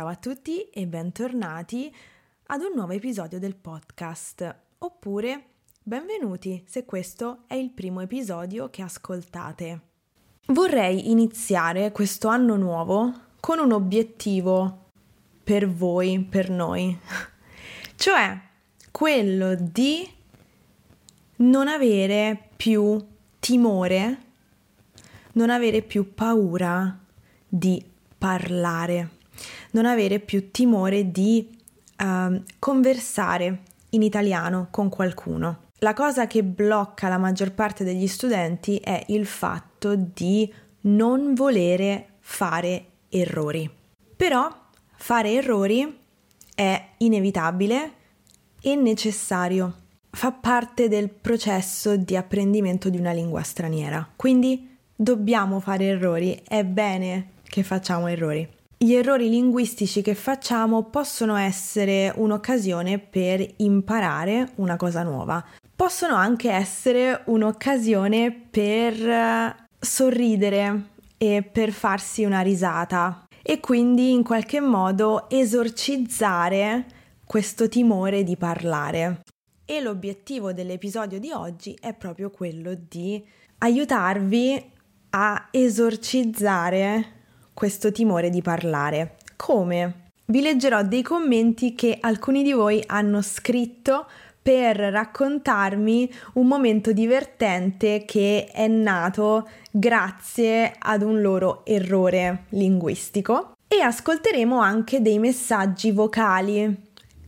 Ciao a tutti e bentornati ad un nuovo episodio del podcast, oppure benvenuti se questo è il primo episodio che ascoltate. Vorrei iniziare questo anno nuovo con un obiettivo per voi, per noi, cioè quello di non avere più timore, non avere più paura di parlare, non avere più timore di uh, conversare in italiano con qualcuno. La cosa che blocca la maggior parte degli studenti è il fatto di non volere fare errori. Però fare errori è inevitabile e necessario. Fa parte del processo di apprendimento di una lingua straniera. Quindi dobbiamo fare errori, è bene che facciamo errori. Gli errori linguistici che facciamo possono essere un'occasione per imparare una cosa nuova. Possono anche essere un'occasione per eh, sorridere e per farsi una risata e quindi in qualche modo esorcizzare questo timore di parlare. E l'obiettivo dell'episodio di oggi è proprio quello di aiutarvi a esorcizzare questo timore di parlare. Come? Vi leggerò dei commenti che alcuni di voi hanno scritto per raccontarmi un momento divertente che è nato grazie ad un loro errore linguistico e ascolteremo anche dei messaggi vocali,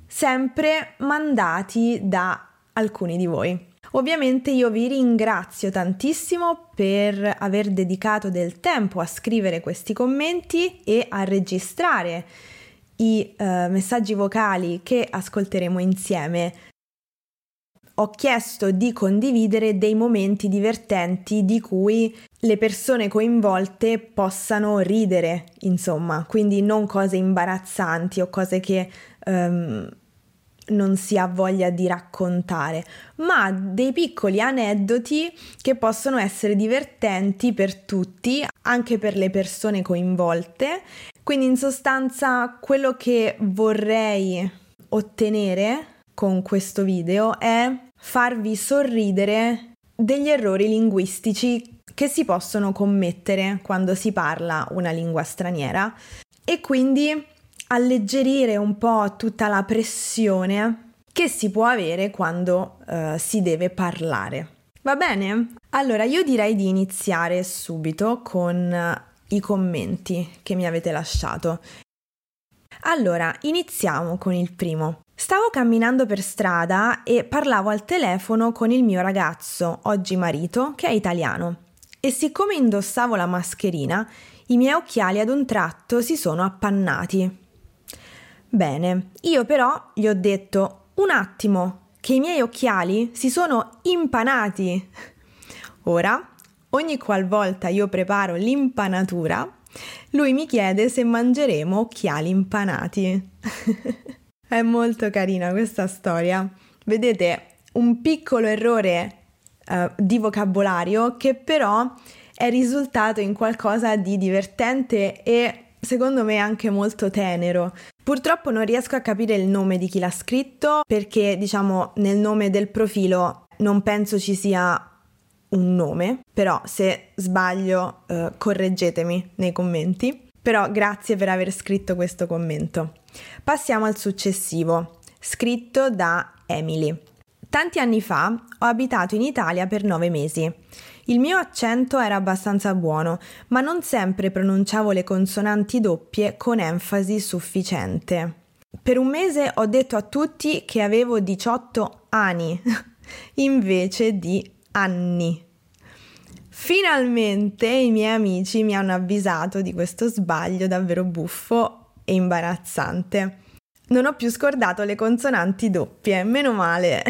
sempre mandati da alcuni di voi. Ovviamente io vi ringrazio tantissimo per aver dedicato del tempo a scrivere questi commenti e a registrare i uh, messaggi vocali che ascolteremo insieme. Ho chiesto di condividere dei momenti divertenti di cui le persone coinvolte possano ridere, insomma, quindi non cose imbarazzanti o cose che um, non si ha voglia di raccontare, ma dei piccoli aneddoti che possono essere divertenti per tutti, anche per le persone coinvolte. Quindi in sostanza quello che vorrei ottenere con questo video è farvi sorridere degli errori linguistici che si possono commettere quando si parla una lingua straniera e quindi alleggerire un po' tutta la pressione che si può avere quando uh, si deve parlare. Va bene? Allora io direi di iniziare subito con uh, i commenti che mi avete lasciato. Allora, iniziamo con il primo. Stavo camminando per strada e parlavo al telefono con il mio ragazzo, oggi marito, che è italiano. E siccome indossavo la mascherina, i miei occhiali ad un tratto si sono appannati. Bene, io però gli ho detto un attimo che i miei occhiali si sono impanati. Ora, ogni qualvolta io preparo l'impanatura, lui mi chiede se mangeremo occhiali impanati. È molto carina questa storia. Vedete, un piccolo errore uh, di vocabolario che però è risultato in qualcosa di divertente e secondo me anche molto tenero. Purtroppo non riesco a capire il nome di chi l'ha scritto perché diciamo nel nome del profilo non penso ci sia un nome, però se sbaglio eh, correggetemi nei commenti. Però grazie per aver scritto questo commento. Passiamo al successivo, scritto da Emily. Tanti anni fa ho abitato in Italia per nove mesi. Il mio accento era abbastanza buono, ma non sempre pronunciavo le consonanti doppie con enfasi sufficiente. Per un mese ho detto a tutti che avevo 18 anni, invece di anni. Finalmente i miei amici mi hanno avvisato di questo sbaglio davvero buffo e imbarazzante. Non ho più scordato le consonanti doppie, meno male.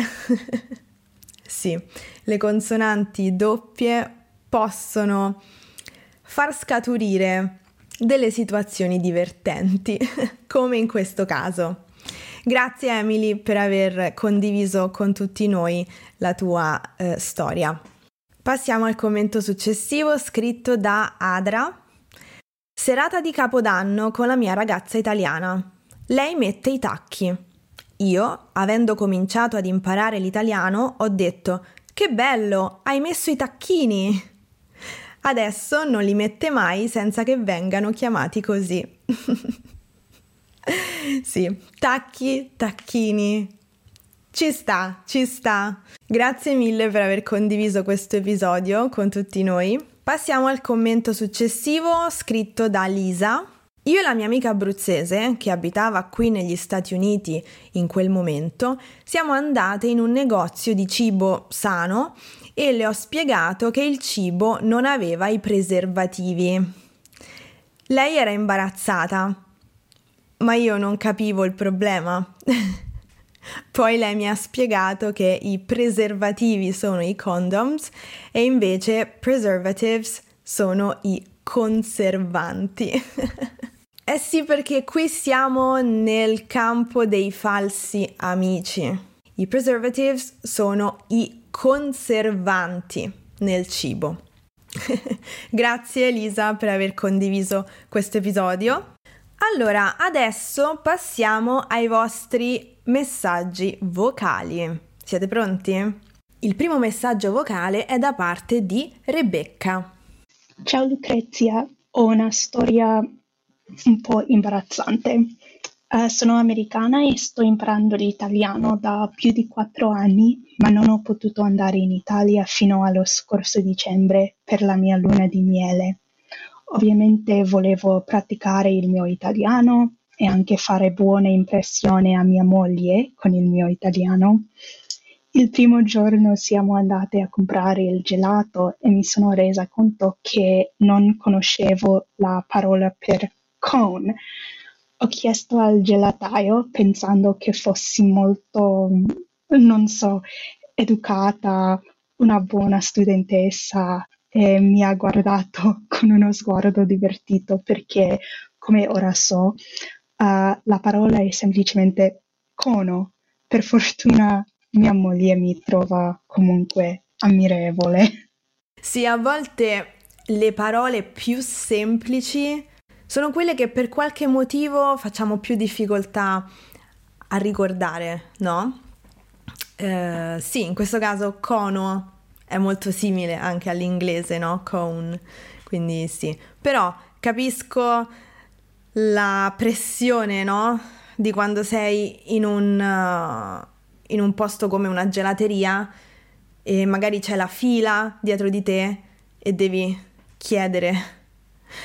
sì, le consonanti doppie possono far scaturire delle situazioni divertenti, come in questo caso. Grazie Emily per aver condiviso con tutti noi la tua eh, storia. Passiamo al commento successivo scritto da Adra. Serata di Capodanno con la mia ragazza italiana. Lei mette i tacchi. Io, avendo cominciato ad imparare l'italiano, ho detto Che bello, hai messo i tacchini! Adesso non li mette mai senza che vengano chiamati così. sì, tacchi, tacchini. Ci sta, ci sta. Grazie mille per aver condiviso questo episodio con tutti noi. Passiamo al commento successivo scritto da Lisa. Io e la mia amica abruzzese, che abitava qui negli Stati Uniti in quel momento, siamo andate in un negozio di cibo sano e le ho spiegato che il cibo non aveva i preservativi. Lei era imbarazzata, ma io non capivo il problema. Poi lei mi ha spiegato che i preservativi sono i condoms e invece preservatives sono i conservanti. eh sì, perché qui siamo nel campo dei falsi amici. I preservatives sono i conservanti nel cibo. Grazie Elisa per aver condiviso questo episodio. Allora, adesso passiamo ai vostri messaggi vocali. Siete pronti? Il primo messaggio vocale è da parte di Rebecca. Ciao Lucrezia, ho una storia un po' imbarazzante. Uh, sono americana e sto imparando l'italiano da più di quattro anni, ma non ho potuto andare in Italia fino allo scorso dicembre per la mia luna di miele. Ovviamente volevo praticare il mio italiano e anche fare buona impressione a mia moglie con il mio italiano. Il primo giorno siamo andate a comprare il gelato e mi sono resa conto che non conoscevo la parola per cone. Ho chiesto al gelataio pensando che fossi molto, non so, educata, una buona studentessa e mi ha guardato con uno sguardo divertito perché, come ora so, uh, la parola è semplicemente cono. Per fortuna mia moglie mi trova comunque ammirevole. Sì, a volte le parole più semplici sono quelle che per qualche motivo facciamo più difficoltà a ricordare, no? Eh, sì, in questo caso cono è molto simile anche all'inglese, no? Cone. Quindi sì. Però capisco la pressione, no? Di quando sei in un, uh, in un posto come una gelateria e magari c'è la fila dietro di te e devi chiedere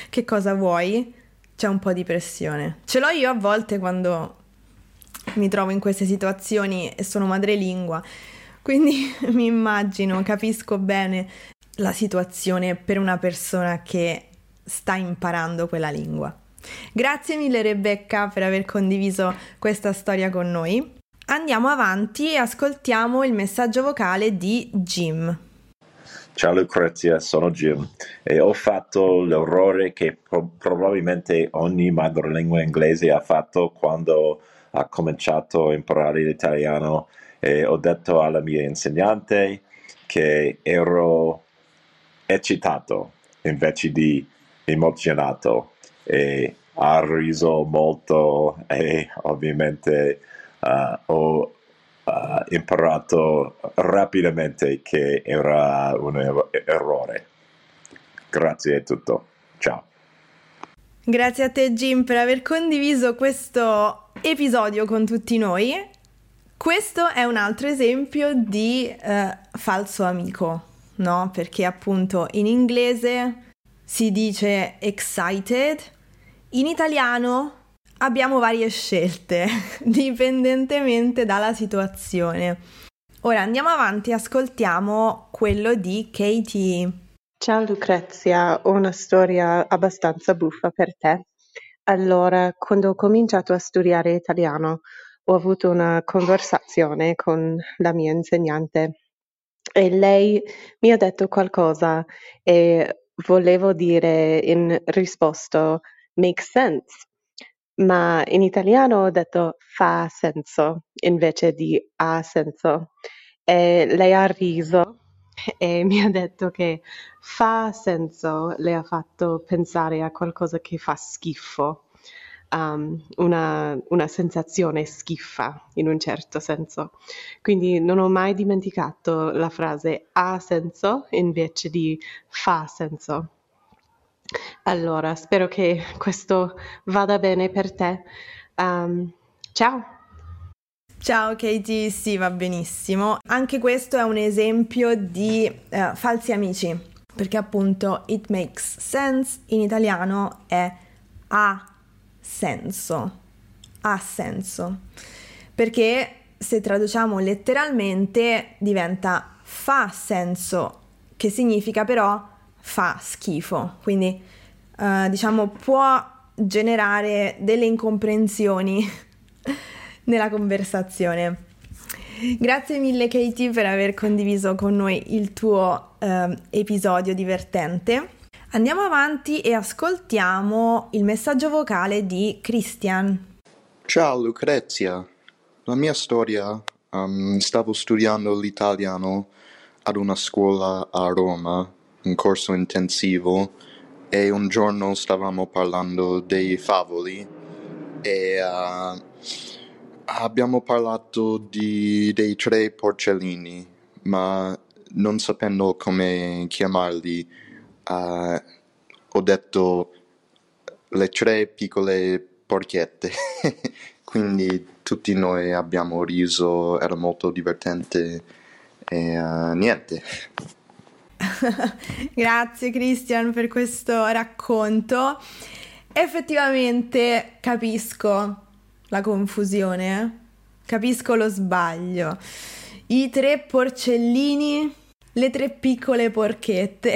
che cosa vuoi, c'è un po' di pressione. Ce l'ho io a volte quando mi trovo in queste situazioni e sono madrelingua quindi mi immagino, capisco bene la situazione per una persona che sta imparando quella lingua. Grazie mille Rebecca per aver condiviso questa storia con noi. Andiamo avanti e ascoltiamo il messaggio vocale di Jim. Ciao Lucrezia, sono Jim. E ho fatto l'errore che pro- probabilmente ogni madrelingua inglese ha fatto quando ha cominciato a imparare l'italiano. E ho detto alla mia insegnante che ero eccitato invece di emozionato. E ha riso molto e ovviamente uh, ho imparato rapidamente che era un er- errore. Grazie è tutto. Ciao. Grazie a te Jim per aver condiviso questo episodio con tutti noi questo è un altro esempio di uh, falso amico, no? Perché appunto in inglese si dice excited, in italiano abbiamo varie scelte, dipendentemente dalla situazione. Ora andiamo avanti ascoltiamo quello di Katie. Ciao Lucrezia, ho una storia abbastanza buffa per te. Allora, quando ho cominciato a studiare italiano, ho avuto una conversazione con la mia insegnante e lei mi ha detto qualcosa e volevo dire in risposta makes sense, ma in italiano ho detto fa senso invece di ha senso e lei ha riso e mi ha detto che fa senso, le ha fatto pensare a qualcosa che fa schifo, um, una, una, sensazione schifa in un certo senso. Quindi non ho mai dimenticato la frase ha senso invece di fa senso. Allora, spero che questo vada bene per te. Um, ciao! Ciao Katie, sì, va benissimo. Anche questo è un esempio di uh, falsi amici, perché appunto it makes sense in italiano è ha senso. Ha senso. Perché se traduciamo letteralmente diventa fa senso, che significa però fa schifo. Quindi uh, diciamo può generare delle incomprensioni nella conversazione. Grazie mille Katie per aver condiviso con noi il tuo eh, episodio divertente. Andiamo avanti e ascoltiamo il messaggio vocale di Christian. Ciao Lucrezia, la mia storia, um, stavo studiando l'italiano ad una scuola a Roma, un corso intensivo, e un giorno stavamo parlando dei favoli e uh, Abbiamo parlato di, dei tre porcellini, ma non sapendo come chiamarli, uh, ho detto le tre piccole porchette. Quindi tutti noi abbiamo riso, era molto divertente e uh, niente. Grazie Christian per questo racconto. Effettivamente capisco la confusione, capisco lo sbaglio. I tre porcellini, le tre piccole porchette.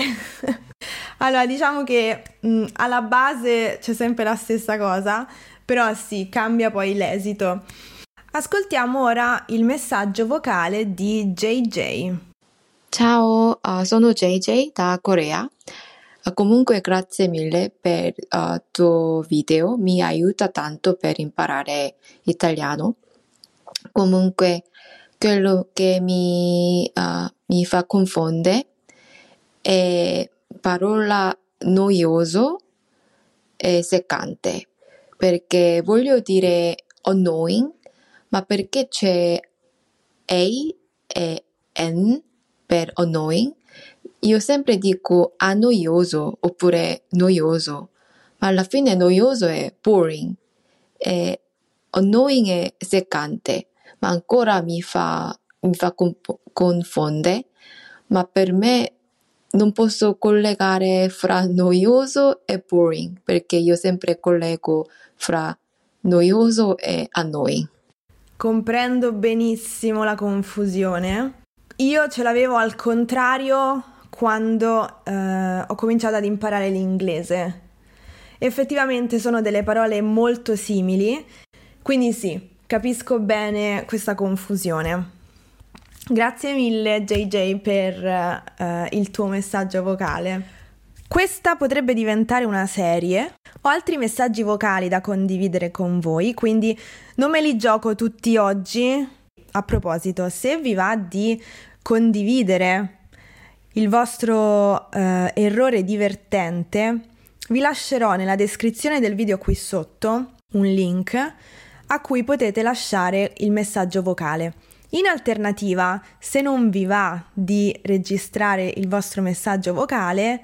allora, diciamo che mh, mm, alla base c'è sempre la stessa cosa, però sì, cambia poi l'esito. Ascoltiamo ora il messaggio vocale di JJ. Ciao, uh, sono JJ da Corea. Uh, comunque grazie mille per il uh, tuo video, mi aiuta tanto per imparare italiano. Comunque quello che mi, uh, mi fa confondere è parola noioso e seccante, perché voglio dire annoying, ma perché c'è A e N per annoying io sempre dico annoioso oppure noioso, ma alla fine noioso è boring, e annoying è seccante, ma ancora mi fa, mi fa confondere, ma per me non posso collegare fra noioso e boring, perché io sempre collego fra noioso e annoying. Comprendo benissimo la confusione. Io ce l'avevo al contrario quando eh, ho cominciato ad imparare l'inglese. Effettivamente sono delle parole molto simili, quindi sì, capisco bene questa confusione. Grazie mille JJ per eh, il tuo messaggio vocale. Questa potrebbe diventare una serie. Ho altri messaggi vocali da condividere con voi, quindi non me li gioco tutti oggi. A proposito, se vi va di condividere il vostro eh, errore divertente, vi lascerò nella descrizione del video qui sotto un link a cui potete lasciare il messaggio vocale. In alternativa, se non vi va di registrare il vostro messaggio vocale,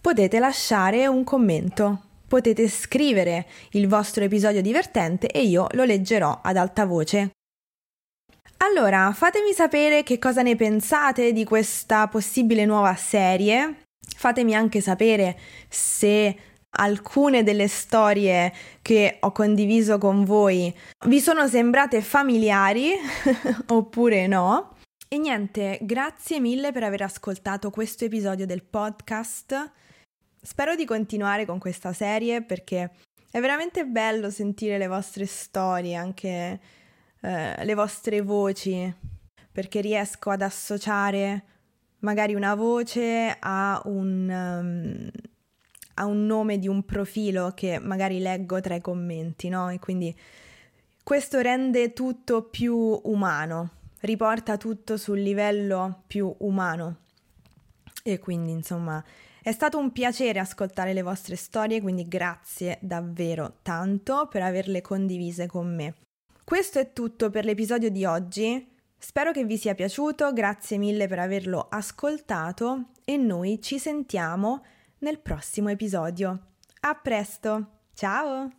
potete lasciare un commento. Potete scrivere il vostro episodio divertente e io lo leggerò ad alta voce allora, fatemi sapere che cosa ne pensate di questa possibile nuova serie. Fatemi anche sapere se alcune delle storie che ho condiviso con voi vi sono sembrate familiari oppure no. E niente, grazie mille per aver ascoltato questo episodio del podcast. Spero di continuare con questa serie perché è veramente bello sentire le vostre storie, anche eh, le vostre voci, perché riesco ad associare magari una voce a un, um, a un nome di un profilo che magari leggo tra i commenti, no? E quindi questo rende tutto più umano, riporta tutto sul livello più umano. E quindi, insomma, è stato un piacere ascoltare le vostre storie, quindi grazie davvero tanto per averle condivise con me. Questo è tutto per l'episodio di oggi. Spero che vi sia piaciuto, grazie mille per averlo ascoltato e noi ci sentiamo nel prossimo episodio. A presto, ciao!